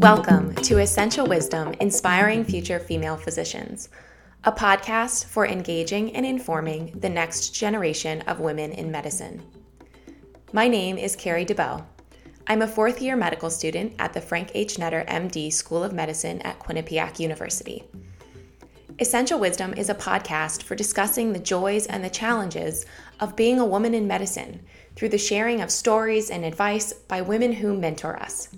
Welcome to Essential Wisdom Inspiring Future Female Physicians, a podcast for engaging and informing the next generation of women in medicine. My name is Carrie DeBow. I'm a fourth year medical student at the Frank H. Netter MD School of Medicine at Quinnipiac University. Essential Wisdom is a podcast for discussing the joys and the challenges of being a woman in medicine through the sharing of stories and advice by women who mentor us.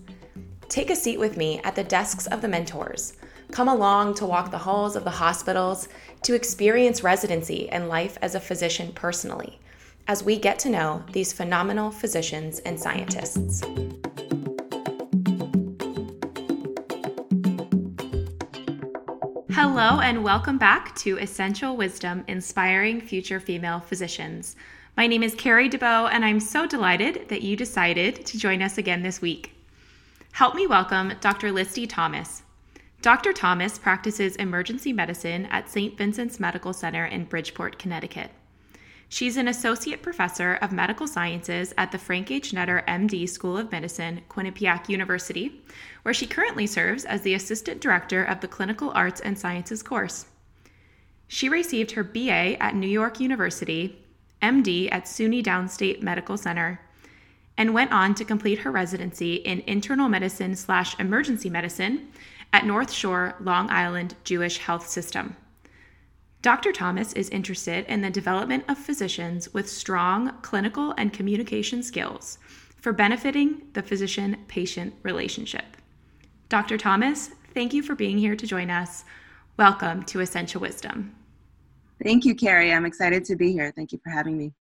Take a seat with me at the desks of the mentors. Come along to walk the halls of the hospitals, to experience residency and life as a physician personally, as we get to know these phenomenal physicians and scientists. Hello, and welcome back to Essential Wisdom Inspiring Future Female Physicians. My name is Carrie DeBow, and I'm so delighted that you decided to join us again this week. Help me welcome Dr. Listy Thomas. Dr. Thomas practices emergency medicine at St. Vincent's Medical Center in Bridgeport, Connecticut. She's an associate professor of medical sciences at the Frank H. Netter MD School of Medicine, Quinnipiac University, where she currently serves as the assistant director of the Clinical Arts and Sciences course. She received her BA at New York University, MD at SUNY Downstate Medical Center, and went on to complete her residency in internal medicine slash emergency medicine at North Shore Long Island Jewish Health System. Dr. Thomas is interested in the development of physicians with strong clinical and communication skills for benefiting the physician patient relationship. Dr. Thomas, thank you for being here to join us. Welcome to Essential Wisdom. Thank you, Carrie. I'm excited to be here. Thank you for having me.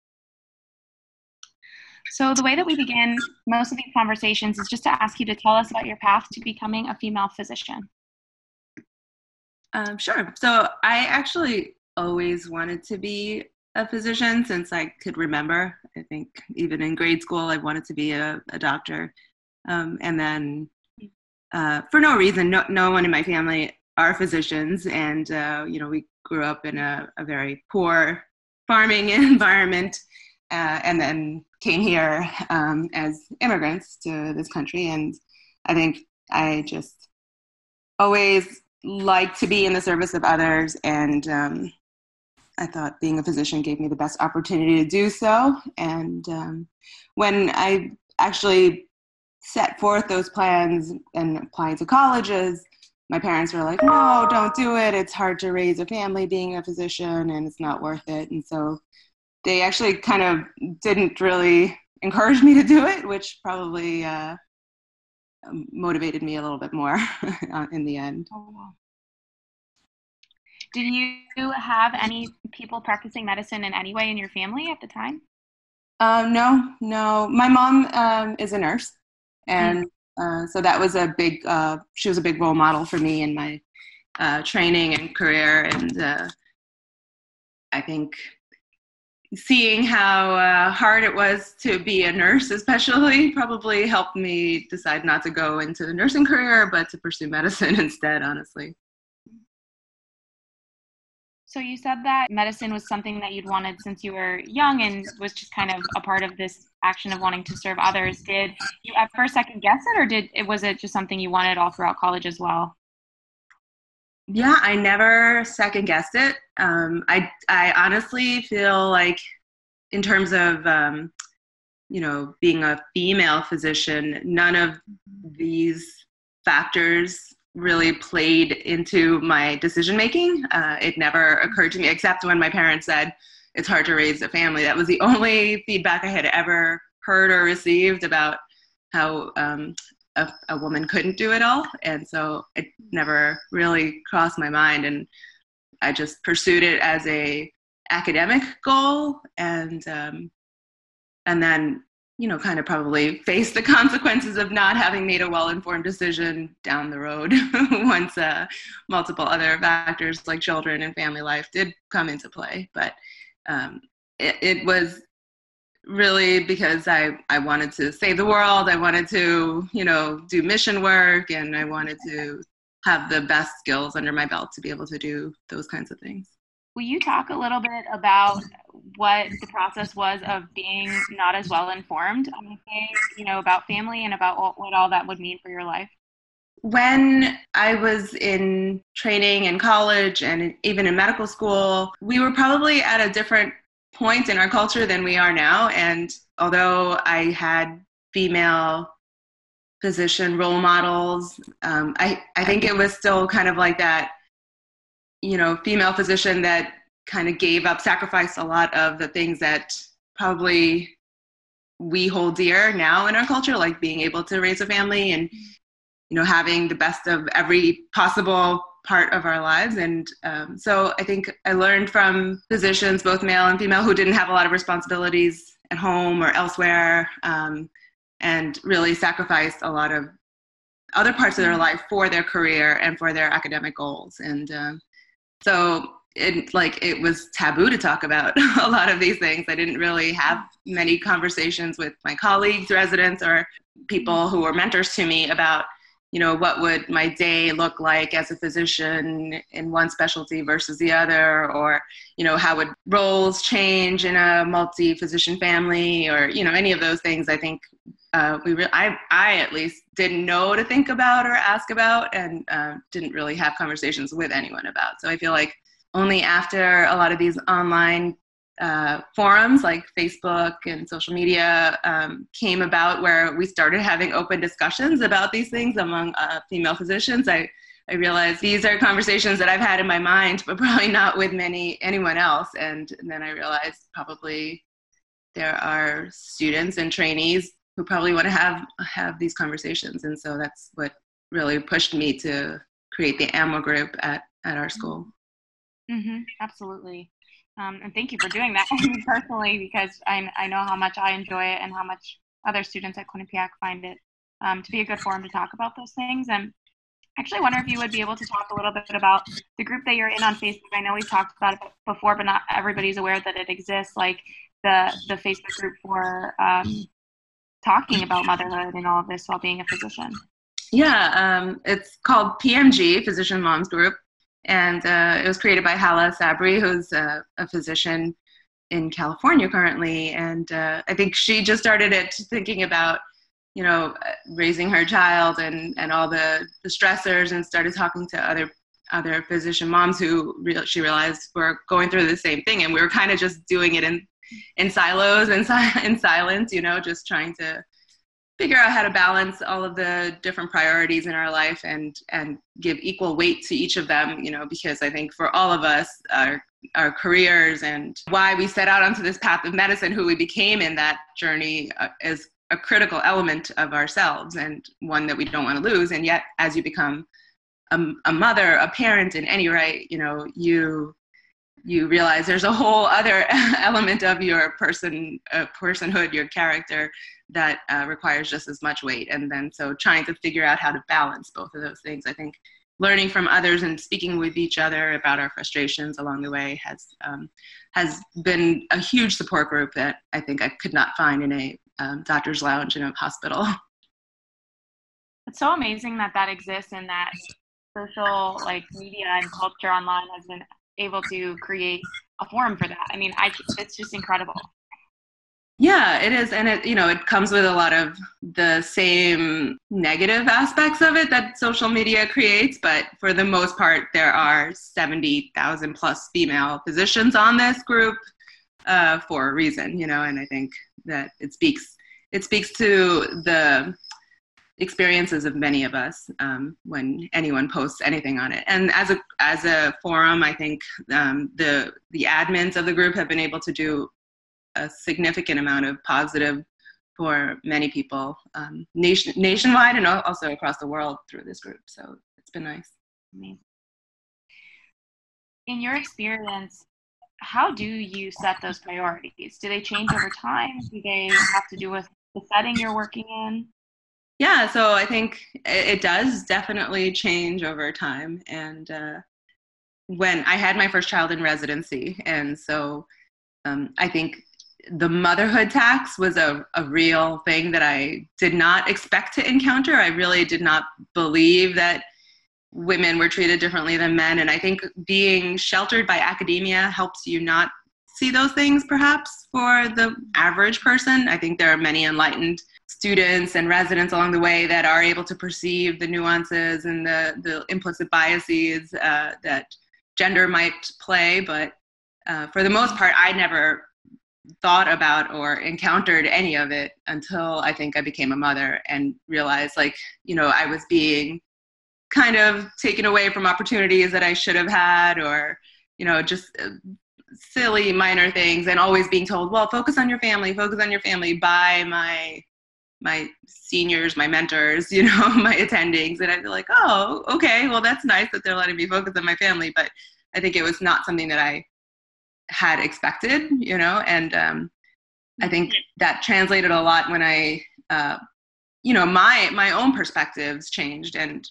So, the way that we begin most of these conversations is just to ask you to tell us about your path to becoming a female physician. Um, sure. So, I actually always wanted to be a physician since I could remember. I think even in grade school, I wanted to be a, a doctor. Um, and then, uh, for no reason, no, no one in my family are physicians. And, uh, you know, we grew up in a, a very poor farming environment. Uh, and then came here um, as immigrants to this country. And I think I just always like to be in the service of others. And um, I thought being a physician gave me the best opportunity to do so. And um, when I actually set forth those plans and applied to colleges, my parents were like, no, don't do it. It's hard to raise a family being a physician and it's not worth it. And so they actually kind of didn't really encourage me to do it, which probably uh, motivated me a little bit more in the end. Did you have any people practicing medicine in any way in your family at the time? Um, no, no. My mom um, is a nurse, and mm. uh, so that was a big. Uh, she was a big role model for me in my uh, training and career, and uh, I think seeing how uh, hard it was to be a nurse, especially, probably helped me decide not to go into the nursing career, but to pursue medicine instead, honestly. So you said that medicine was something that you'd wanted since you were young and was just kind of a part of this action of wanting to serve others. Did you at first second guess it or did it was it just something you wanted all throughout college as well? Yeah, I never second guessed it. Um, I I honestly feel like, in terms of um, you know being a female physician, none of these factors really played into my decision making. Uh, it never occurred to me, except when my parents said it's hard to raise a family. That was the only feedback I had ever heard or received about how um, a, a woman couldn't do it all. And so it never really crossed my mind. And I just pursued it as a academic goal and um, and then you know kind of probably face the consequences of not having made a well-informed decision down the road once uh, multiple other factors like children and family life did come into play but um, it, it was really because I, I wanted to save the world. I wanted to, you know, do mission work and I wanted to have the best skills under my belt to be able to do those kinds of things. Will you talk a little bit about what the process was of being not as well informed on the you know, about family and about what, what all that would mean for your life? When I was in training in college and even in medical school, we were probably at a different point in our culture than we are now. And although I had female physician role models, um, I, I think it was still kind of like that you know, female physician that kind of gave up, sacrificed a lot of the things that probably we hold dear now in our culture, like being able to raise a family and, you know, having the best of every possible part of our lives. And um, so I think I learned from physicians, both male and female, who didn't have a lot of responsibilities at home or elsewhere, um, and really sacrificed a lot of other parts of their life for their career and for their academic goals. And um, so it like it was taboo to talk about a lot of these things. I didn't really have many conversations with my colleagues, residents, or people who were mentors to me about you know what would my day look like as a physician in one specialty versus the other or you know how would roles change in a multi physician family or you know any of those things i think uh, we re- I, I at least didn't know to think about or ask about and uh, didn't really have conversations with anyone about so i feel like only after a lot of these online uh, forums like Facebook and social media um, came about where we started having open discussions about these things among uh, female physicians. I, I realized these are conversations that I've had in my mind, but probably not with many anyone else. And, and then I realized probably there are students and trainees who probably want to have have these conversations, and so that's what really pushed me to create the AMWA group at at our school. Mm-hmm, absolutely. Um, and thank you for doing that personally because I, I know how much I enjoy it and how much other students at Quinnipiac find it um, to be a good forum to talk about those things. And actually wonder if you would be able to talk a little bit about the group that you're in on Facebook. I know we've talked about it before, but not everybody's aware that it exists. Like the the Facebook group for um, talking about motherhood and all of this while being a physician. Yeah, um, it's called PMG, Physician Moms Group and uh, it was created by Hala Sabry, who's a, a physician in California currently. And uh, I think she just started it thinking about, you know, raising her child and, and all the, the stressors and started talking to other other physician moms who she realized were going through the same thing. And we were kind of just doing it in, in silos and si- in silence, you know, just trying to figure out how to balance all of the different priorities in our life and and give equal weight to each of them you know because i think for all of us our our careers and why we set out onto this path of medicine who we became in that journey uh, is a critical element of ourselves and one that we don't want to lose. And yet as you become a, a mother a parent in any right you know you you realize there's a whole other element of your person uh, personhood your character that uh, requires just as much weight and then so trying to figure out how to balance both of those things i think learning from others and speaking with each other about our frustrations along the way has um, has been a huge support group that i think i could not find in a um, doctor's lounge in a hospital it's so amazing that that exists and that social like media and culture online has been able to create a forum for that. I mean, I it's just incredible. Yeah, it is, and it you know it comes with a lot of the same negative aspects of it that social media creates. But for the most part, there are seventy thousand plus female physicians on this group uh, for a reason, you know. And I think that it speaks it speaks to the experiences of many of us um, when anyone posts anything on it. And as a as a forum, I think um, the the admins of the group have been able to do a significant amount of positive for many people um, nation, nationwide and also across the world through this group. So it's been nice. In your experience, how do you set those priorities? Do they change over time? Do they have to do with the setting you're working in? Yeah, so I think it, does definitely change over time. And uh, when I had my first child in residency, and so um, I think the motherhood tax was a, a real thing that I did not expect to encounter. I really did not believe that women were treated differently than men. And I think being sheltered by academia helps you not see those things perhaps for the average person. I think there are many enlightened students and residents along the way that are able to perceive the nuances and the, the implicit biases uh, that gender might play. But uh, for the most part, I never thought about or encountered any of it until I think I became a mother and realized, like, you know, I was being kind of taken away from opportunities that I should have had, or, you know, just uh, silly minor things, and always being told, well, focus on your family, focus on your family by my my seniors, my mentors, you know, my attendings, and I'd be like, oh, okay, well, that's nice that they're letting me focus on my family, but I think it was not something that I had expected, you know, and um, I think that translated a lot when I, uh, you know, my my own perspectives changed, and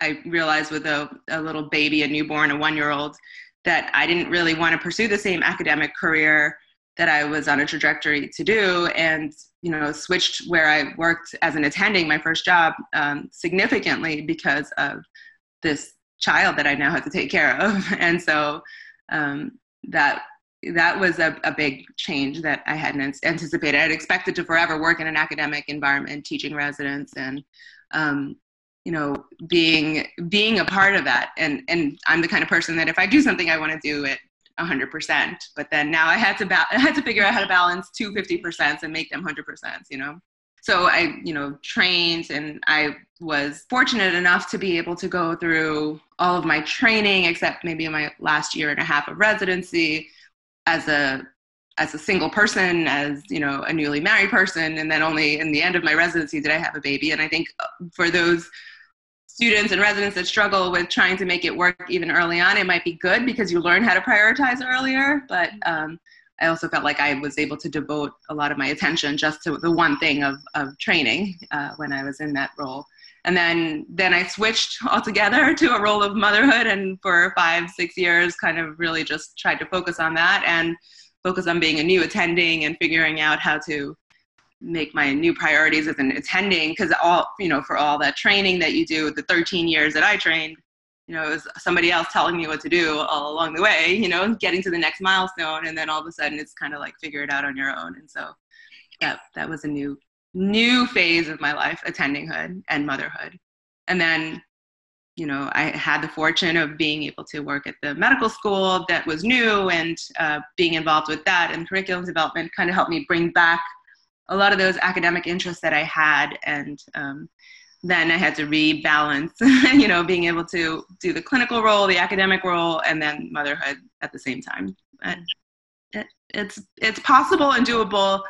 I realized with a, a little baby, a newborn, a one year old, that I didn't really want to pursue the same academic career that I was on a trajectory to do, and you know, switched where I worked as an attending my first job um, significantly because of this child that I now have to take care of, and so um, that that was a, a big change that I hadn't anticipated. I'd expected to forever work in an academic environment, teaching residents, and um, you know, being being a part of that. And and I'm the kind of person that if I do something, I want to do it 100%. But then now I had to ba- I had to figure out how to balance two 50% and make them 100%. You know. So I, you know, trained and I was fortunate enough to be able to go through all of my training, except maybe in my last year and a half of residency, as a as a single person, as you know, a newly married person, and then only in the end of my residency did I have a baby. And I think uh, for those students and residents that struggle with trying to make it work even early on, it might be good because you learn how to prioritize earlier. But um, I also felt like I was able to devote a lot of my attention just to the one thing of, of training uh, when I was in that role. And then, then I switched altogether to a role of motherhood, and for five, six years, kind of really just tried to focus on that and focus on being a new attending and figuring out how to make my new priorities as an attending. Because all, you know, for all that training that you do, the 13 years that I trained, you know, it was somebody else telling me what to do all along the way, you know, getting to the next milestone. And then all of a sudden it's kind of like figure it out on your own. And so that, that was a new, new phase of my life, attending hood and motherhood. And then, you know, I had the fortune of being able to work at the medical school that was new and uh, being involved with that and curriculum development kind of helped me bring back a lot of those academic interests that I had and um, then I had to rebalance, you know, being able to do the clinical role, the academic role, and then motherhood at the same time. It, it's it's possible and doable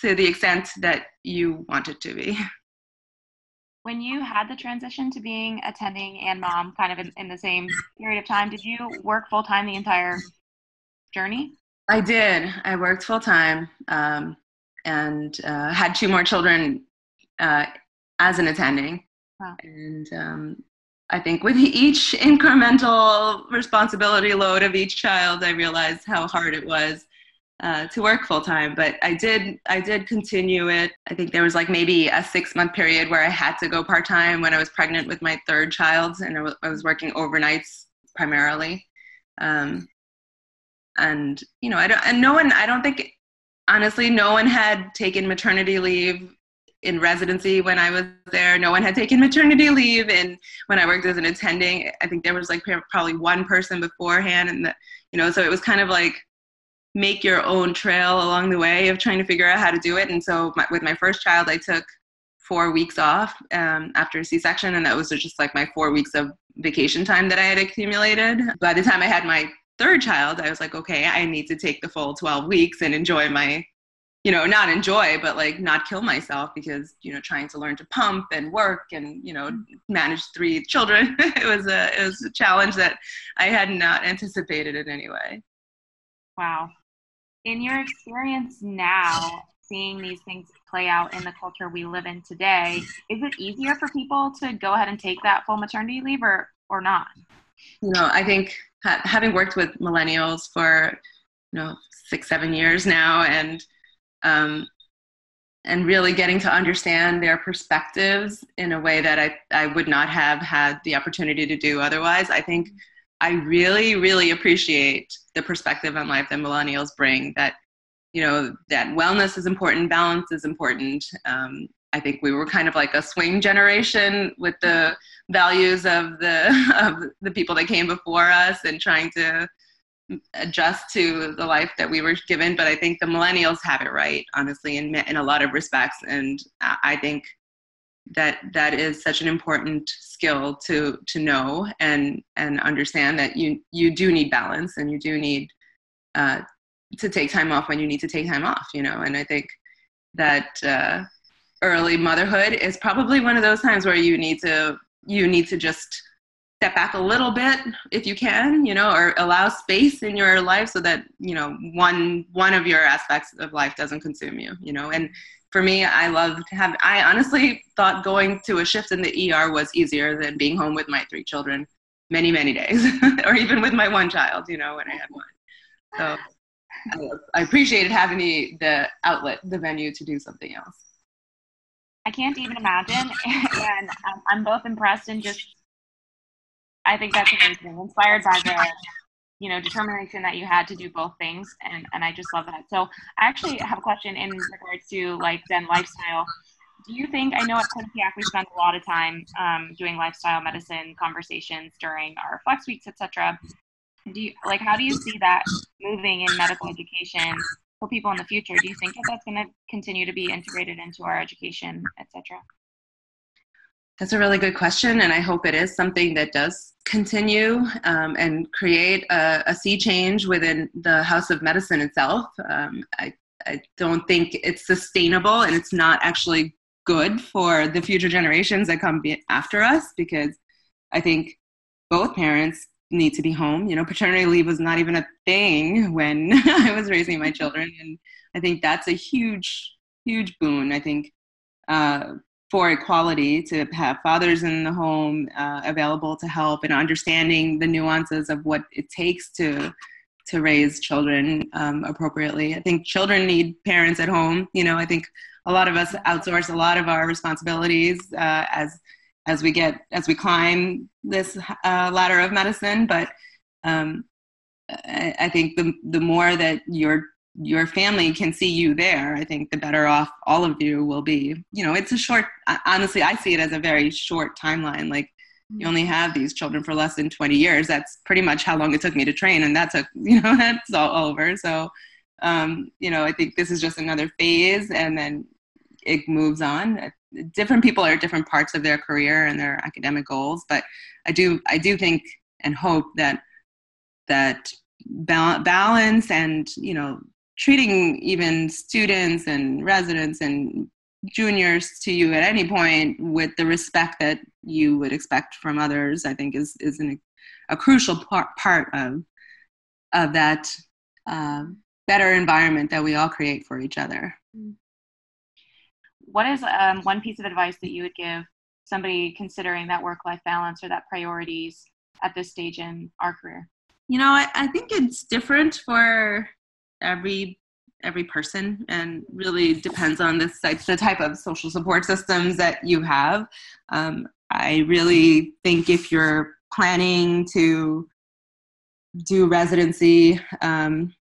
to the extent that you want it to be. When you had the transition to being attending and mom kind of in, in the same period of time, did you work full time the entire journey? I did. I worked full time um, and uh, had two more children uh, as an attending. Wow. And um, I think with each incremental responsibility load of each child, I realized how hard it was uh, to work full time. But I did, I did continue it. I think there was like maybe a six month period where I had to go part time when I was pregnant with my third child, and I, w- I was working overnights primarily. Um, and you know, I don't, and no one, I don't think honestly, no one had taken maternity leave in residency when I was there. No one had taken maternity leave, and when I worked as an attending, I think there was like probably one person beforehand, and the, you know, so it was kind of like make your own trail along the way of trying to figure out how to do it. And so my, with my first child, I took four weeks off um, after a C-section, and that was just like my four weeks of vacation time that I had accumulated. By the time I had my third child, I was like, okay, I need to take the full 12 weeks and enjoy my you know not enjoy but like not kill myself because you know trying to learn to pump and work and you know manage three children it was a it was a challenge that i had not anticipated in any way. Wow. In your experience now seeing these things play out in the culture we live in today is it easier for people to go ahead and take that full maternity leave or or not? You know i think ha- having worked with millennials for you know six seven years now and um, and really getting to understand their perspectives in a way that I, I would not have had the opportunity to do otherwise. I think I really, really appreciate the perspective on life that millennials bring that, you know, that wellness is important, balance is important. Um, I think we were kind of like a swing generation with the values of the of the people that came before us and trying to adjust to the life that we were given. But I think the millennials have it right, honestly, in in a lot of respects. And I think that that is such an important skill to to know and and understand that you you do need balance and you do need uh, to take time off when you need to take time off. You know, and I think that. Uh, early motherhood is probably one of those times where you need to you need to just step back a little bit if you can you know or allow space in your life so that you know one one of your aspects of life doesn't consume you you know? And for me i love to have i honestly thought going to a shift in the er was easier than being home with my three children many many days or even with my one child you know when i had one. So I, I appreciated having the the outlet the venue to do something else. I can't even imagine and i'm both impressed and just I think that's amazing. Inspired by the you know determination that you had to do both things, and and I just love that. So I actually have a question in regards to like Zen lifestyle. Do you think I know at Quinnipiac we spend a lot of time um, doing lifestyle medicine conversations during our flex weeks, etc. Do you like how do you see that moving in medical education for people in the future? Do you think that that's going to continue to be integrated into our education, etc.? That's a really good question, and I hope it is something that does continue um, and create a, a, sea change within the House of Medicine itself. Um, I, I don't think it's sustainable, and it's not actually good for the future generations that come after us because I think both parents need to be home. You know, paternity leave was not even a thing when I was raising my children, and I think that's a huge, huge boon. I think uh, for equality to have fathers in the home uh, available to help and understanding the nuances of what it takes to to raise children um, appropriately. I think children need parents at home. You know, I think a lot of us outsource a lot of our responsibilities uh, as as we get as we climb this uh, ladder of medicine. But um, I, I think the the more that you're your family can see you there, I think the better off all of you will be. You know, it's a short, honestly, I see it as a very short timeline. Like, you only have these children for less than 20 years. That's pretty much how long it took me to train, and that's a, you know, that's all over. So, um, you know, I think this is just another phase, and then it moves on. Different people are different parts of their career and their academic goals, but I do, I do think and hope that that balance and you know treating even students and residents and juniors to you at any point with the respect that you would expect from others i think is is an, a crucial part part of of that uh, better environment that we all create for each other. What is um, one piece of advice that you would give somebody considering that work life balance or that priorities at this stage in our career? You know I, I think it's different for every every person and really depends on the, type, the type of social support systems that you have. Um, I really think if you're planning to do residency um,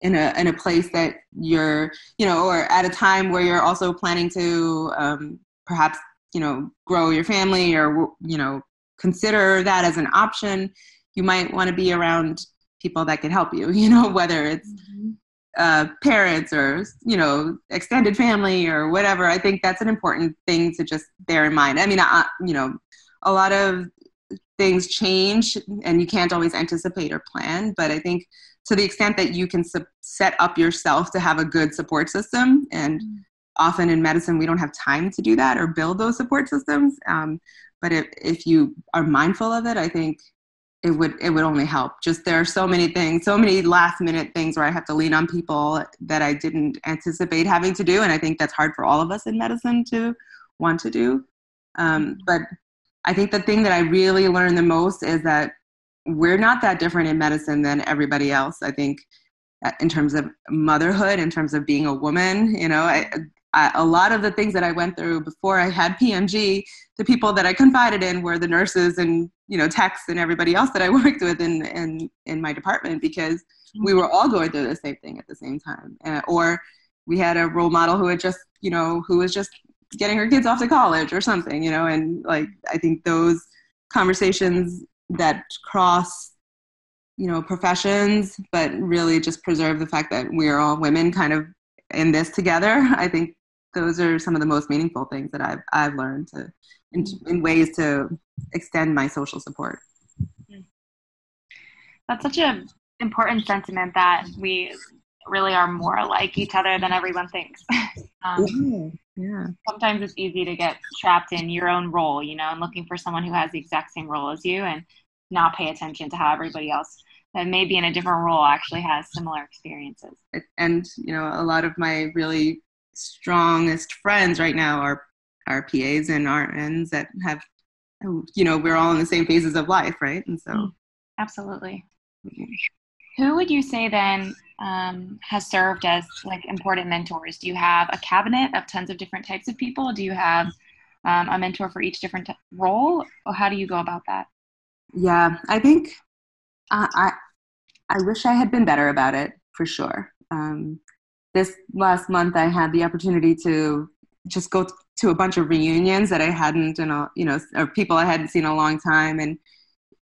in a in a place that you're you know or at a time where you're also planning to um, perhaps you know grow your family or you know consider that as an option you might want to be around people that can help you you know whether it's mm-hmm uh, parents or you know extended family or whatever i think that's an important thing to just bear in mind i mean I, you know a lot of things change and you can't always anticipate or plan but i think to the extent that you can su- set up yourself to have a good support system and mm-hmm. often in medicine we don't have time to do that or build those support systems um, but if, if you are mindful of it i think it would it would only help. Just there are so many things so many last minute things where i have to lean on people that i didn't anticipate having to do and i think that's hard for all of us in medicine to want to do. Um, but i think the thing that i really learned the most is that we're not that different in medicine than everybody else. I think uh, in terms of motherhood in terms of being a woman you know I, I, a lot of the things that I went through before I had PMG, the people that I confided in were the nurses and you know techs and everybody else that I worked with in in in my department because we were all going through the same thing at the same time. Uh, or we had a role model who had just you know who was just getting her kids off to college or something, you know, and like I think those conversations that cross you know professions but really just preserve the fact that we're all women kind of in this together i think those are some of the most meaningful things that I've I've learned to in, in ways to extend my social support. That's such an important sentiment that we really are more like each other than everyone thinks. um, yeah. Sometimes it's easy to get trapped in your own role, you know, and looking for someone who has the exact same role as you and not pay attention to how everybody else that may be in a different role actually has similar experiences. And, you know, a lot of my really strongest friends right now are our PAs and RNs that have, you know, we're all in the same phases of life, right? And so, mm, absolutely. Who would you say then um, has served as like important mentors? Do you have a cabinet of tons of different types of people? Do you have um, a mentor for each different t- role, or how do you go about that? Yeah, I think uh, I I wish I had been better about it for sure. Um, this last month I had the opportunity to just go to a bunch of reunions that I hadn't in a you know or people I hadn't seen in a long time and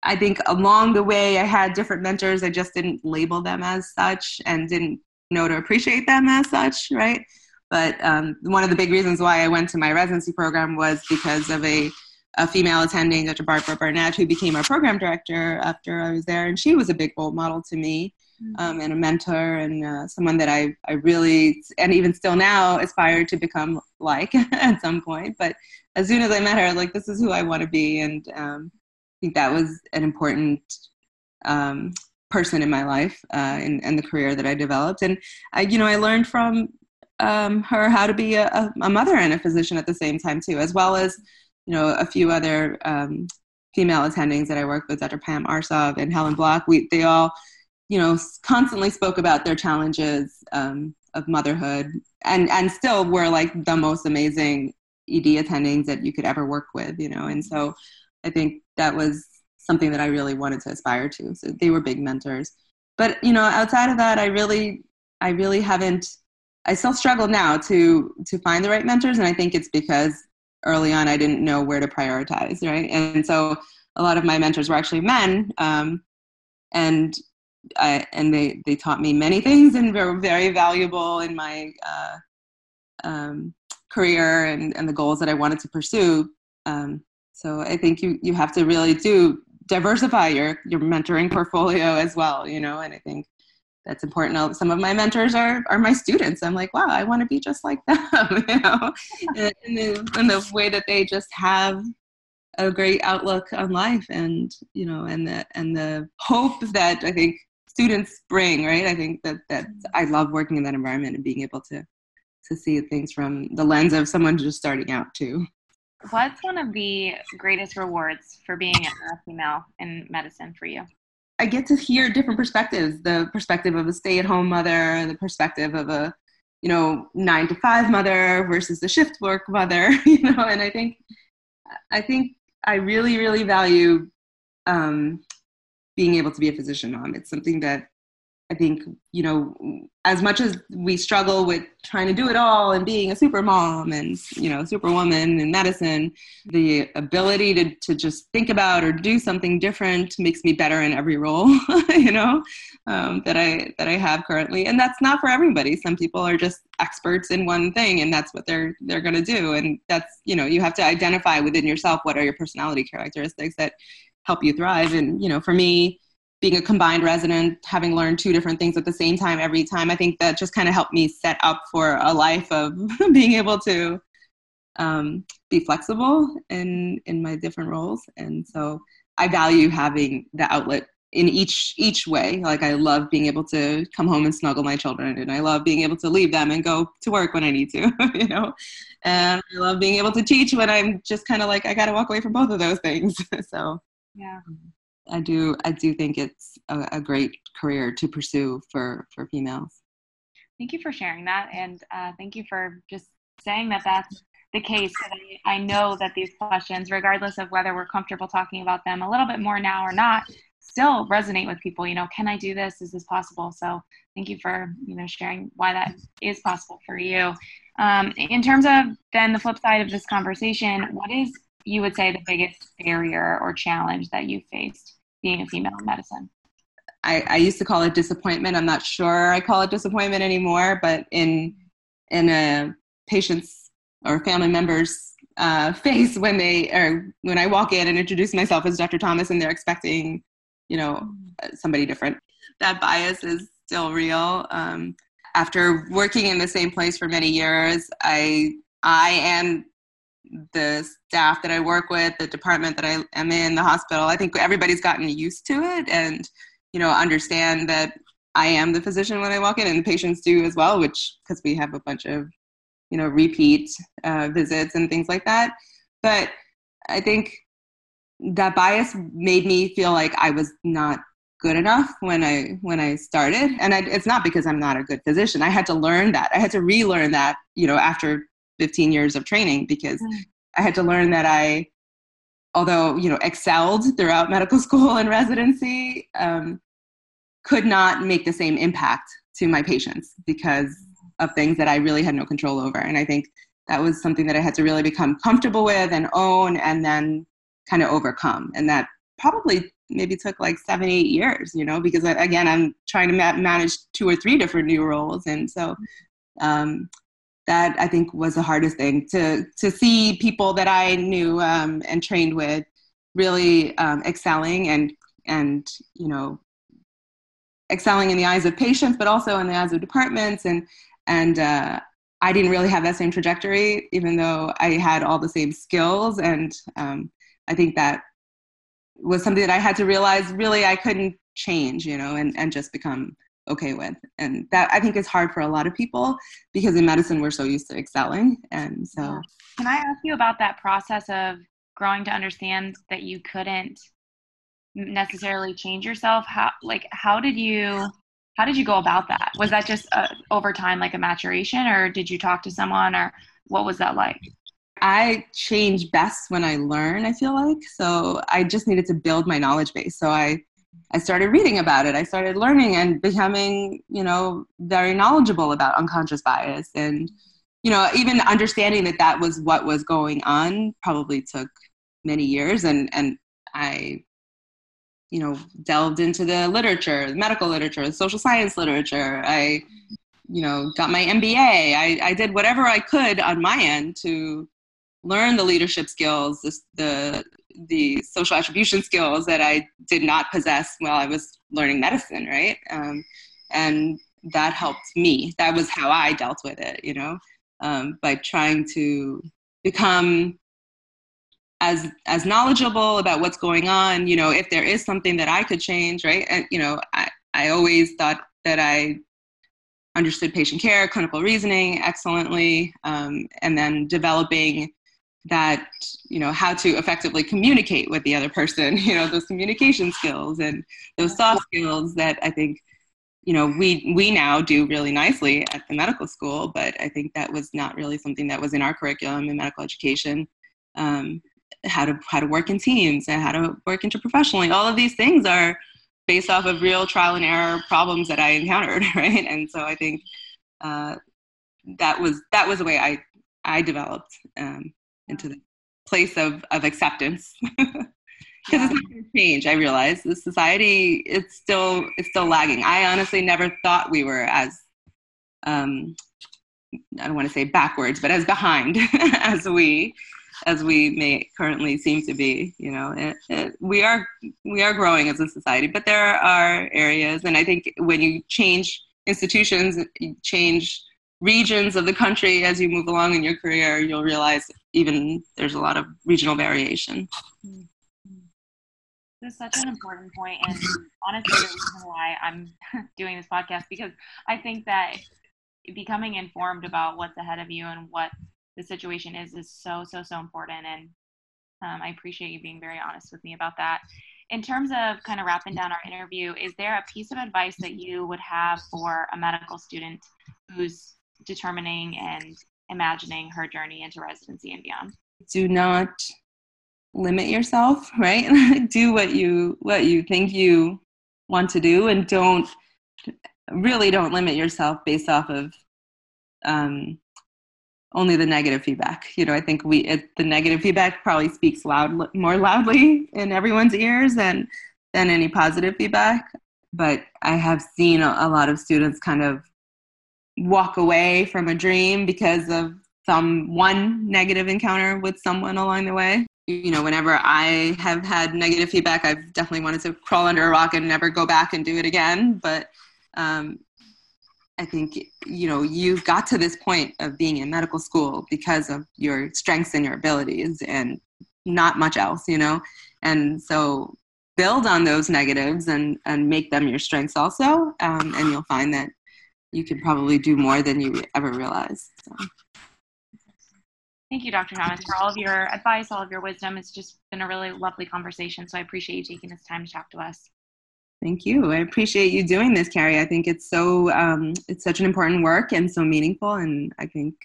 I think along the way I had different mentors I just didn't label them as such and didn't know to appreciate them as such right but um, one of the big reasons why I went to my residency program was because of a a female attending, Dr. Barbara Burnett, who became our program director after I was there, and she was a big role model to me. Um, and a mentor and uh, someone that I, I really, and even still now, aspire to become like at some point. But as soon as I met her, like, this is who I want to be. And um, I think that was an important um, person in my life uh, and, and the career that I developed. And I, you know, I learned from um, her how to be a, a mother and a physician at the same time too, as well as you know, a few other um, female attendings that I worked with, Dr. Pam Arsov and Helen Block, we, they all, you know, constantly spoke about their challenges um, of motherhood and, and still were like the most amazing ED attendings that you could ever work with, you know, and so I think that was something that I really wanted to aspire to. So they were big mentors. But, you know, outside of that, I really, I really haven't, I still struggle now to, to find the right mentors. And I think it's because early on I didn't know where to prioritize, right? And so a lot of my mentors were actually men, um, and I, and they they taught me many things and were very valuable in my uh, um, career and, and the goals that I wanted to pursue. Um, so I think you you have to really do diversify your your mentoring portfolio as well, you know. And I think that's important. Some of my mentors are are my students. I'm like, wow, I want to be just like them, you know, in the, in the way that they just have a great outlook on life, and you know, and the and the hope that I think students bring. Right, I think that that I love working in that environment and being able to to see things from the lens of someone just starting out too. What's one of the greatest rewards for being a female in medicine for you? I get to hear different perspectives the perspective of a stay at home mother, the perspective of a you know nine to five mother versus the shift work mother you know and i think i think i really really value um, being able to be a physician mom it's something that I think, you know, as much as we struggle with trying to do it all and being a super mom and, you know, superwoman in medicine, the ability to, to just think about or do something different makes me better in every role, you know, um, that I, that I have currently. And that's not for everybody. Some people are just experts in one thing and that's what they're, they're going to do. And that's, you know, you have to identify within yourself what are your personality characteristics that help you thrive. And, you know, for me, being a combined resident, having learned two different things at the same time every time, I think that just kind of helped me set up for a life of being able to um, be flexible in in my different roles. And so I value having the outlet in each each way. Like I love being able to come home and snuggle my children, and I love being able to leave them and go to work when I need to. You know, and I love being able to teach when I'm just kind of like I got to walk away from both of those things. so yeah. I do I do think it's a, a, great career to pursue for for females. Thank you for sharing that, and uh, thank you for just saying that that's the case. I, I know that these questions, regardless of whether we're comfortable talking about them a little bit more now or not, still resonate with people. You know, can I do this? Is this possible? So thank you for you know sharing why that is possible for you. Um, in terms of then the flip side of this conversation, what is you would say the biggest barrier or challenge that you faced being a female in medicine? I, I used to call it disappointment. I'm not sure I call it disappointment anymore, but in in a patient's or family member's uh, face when they or when I walk in and introduce myself as Dr. Thomas and they're expecting, you know, somebody different. That bias is still real. Um, after working in the same place for many years, I I am the staff that I work with, the department that I am in, the hospital. I think everybody's gotten used to it and you know understand that I am the physician when I walk in, and the patients do as well, which because we have a bunch of you know repeat uh, visits and things like that. But I think that bias made me feel like I was not good enough when I when I started, and I, it's not because I'm not a good physician. I had to learn that. I had to relearn that. You know, after 15 years of training, because mm. I had to learn that I, although you know excelled throughout medical school and residency, um, could not make the same impact to my patients because of things that I really had no control over. And I think that was something that I had to really become comfortable with and own and then kind of overcome. And that probably maybe took like seven, eight years, you know, because again, I'm trying to ma- manage two or three different new roles. And so um, that I think was the hardest thing to, to see people that I knew um, and trained with really um, excelling and, and, you know, excelling in the eyes of patients, but also in the eyes of departments. And, and uh, I didn't really have that same trajectory, even though I had all the same skills. And um, I think that was something that I had to realize really I couldn't change, you know, and, and just become okay with. And that I think is hard for a lot of people because in medicine we're so used to excelling. And so. Can I ask you about that process of growing to understand that you couldn't necessarily change yourself how like how did you how did you go about that was that just uh, over time like a maturation or did you talk to someone or what was that like i change best when i learn i feel like so i just needed to build my knowledge base so i i started reading about it. I started learning and becoming you know very knowledgeable about unconscious bias. And you know even understanding that that was what was going on probably took many years. And and i you know delved into the literature the medical literature the social science literature. I you know got my mba i, I did whatever i could on my end to learn the leadership skills the the social attribution skills that i did not possess while i was learning medicine right? Um, and that helped me. That was how i dealt with it you know um, by trying to become as as knowledgeable about what's going on you know if there is something that i could change right? And you know i, I always thought that i understood patient care clinical reasoning excellently um, and then developing that you know how to effectively communicate with the other person you know those communication skills and those soft skills that i think you know we we now do really nicely at the medical school but i think that was not really something that was in our curriculum in medical education um, how to how to work in teams and how to work interprofessionally. All of these things are based off of real trial and error problems that I encountered, right? And so I think uh, that was that was the way I I developed um, into the place of of acceptance. Because yeah. it's not going to change. I realize the society it's still it's still lagging. I honestly never thought we were as um, I don't want to say backwards, but as behind as we as we may currently seem to be. You know, it, it, we are we are growing as a society, but there are areas, and I think when you change institutions, you change regions of the country as you move along in your career, you'll realize even there's a lot of regional variation. This is such an important point, and honestly, the reason why I'm doing this podcast because I think that becoming informed about what's ahead of you and what the situation is is so so so important and um, i appreciate you being very honest with me about that in terms of kind of wrapping down our interview is there a piece of advice that you would have for a medical student who's determining and imagining her journey into residency and beyond? Do not limit yourself, right? do what you what you think you want to do and don't really don't limit yourself based off of um, only the negative feedback. You know, I think we it, the negative feedback probably speaks loud more loudly in everyone's ears than than any positive feedback. But I have seen a, a lot of students kind of walk away from a dream because of some one negative encounter with someone along the way. You know, whenever I have had negative feedback, I've definitely wanted to crawl under a rock and never go back and do it again. But um, I think you know you've got to this point of being in medical school because of your strengths and your abilities, and not much else, you know. And so build on those negatives and and make them your strengths also, um, and you'll find that you can probably do more than you ever realized. So. Thank you, Dr. Thomas, for all of your advice, all of your wisdom. It's just been a really lovely conversation. So I appreciate you taking this time to talk to us. Thank you. I appreciate you doing this, Carrie. I think it's so um, it's such an important work and so meaningful, and I think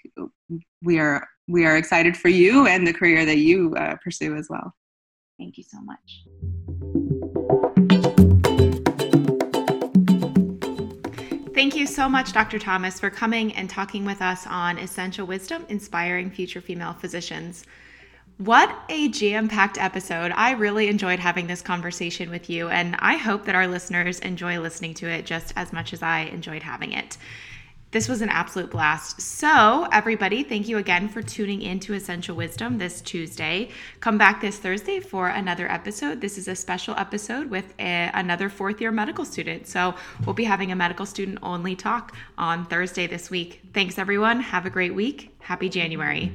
we are we are excited for you and the career that you uh, pursue as well. Thank you so much. Thank you so much, Dr. Thomas, for coming and talking with us on Essential Wisdom Inspiring Future Female Physicians. What a jam packed episode. I really enjoyed having this conversation with you, and I hope that our listeners enjoy listening to it just as much as I enjoyed having it. This was an absolute blast. So, everybody, thank you again for tuning in to Essential Wisdom this Tuesday. Come back this Thursday for another episode. This is a special episode with a, another fourth year medical student. So, we'll be having a medical student only talk on Thursday this week. Thanks, everyone. Have a great week. Happy January.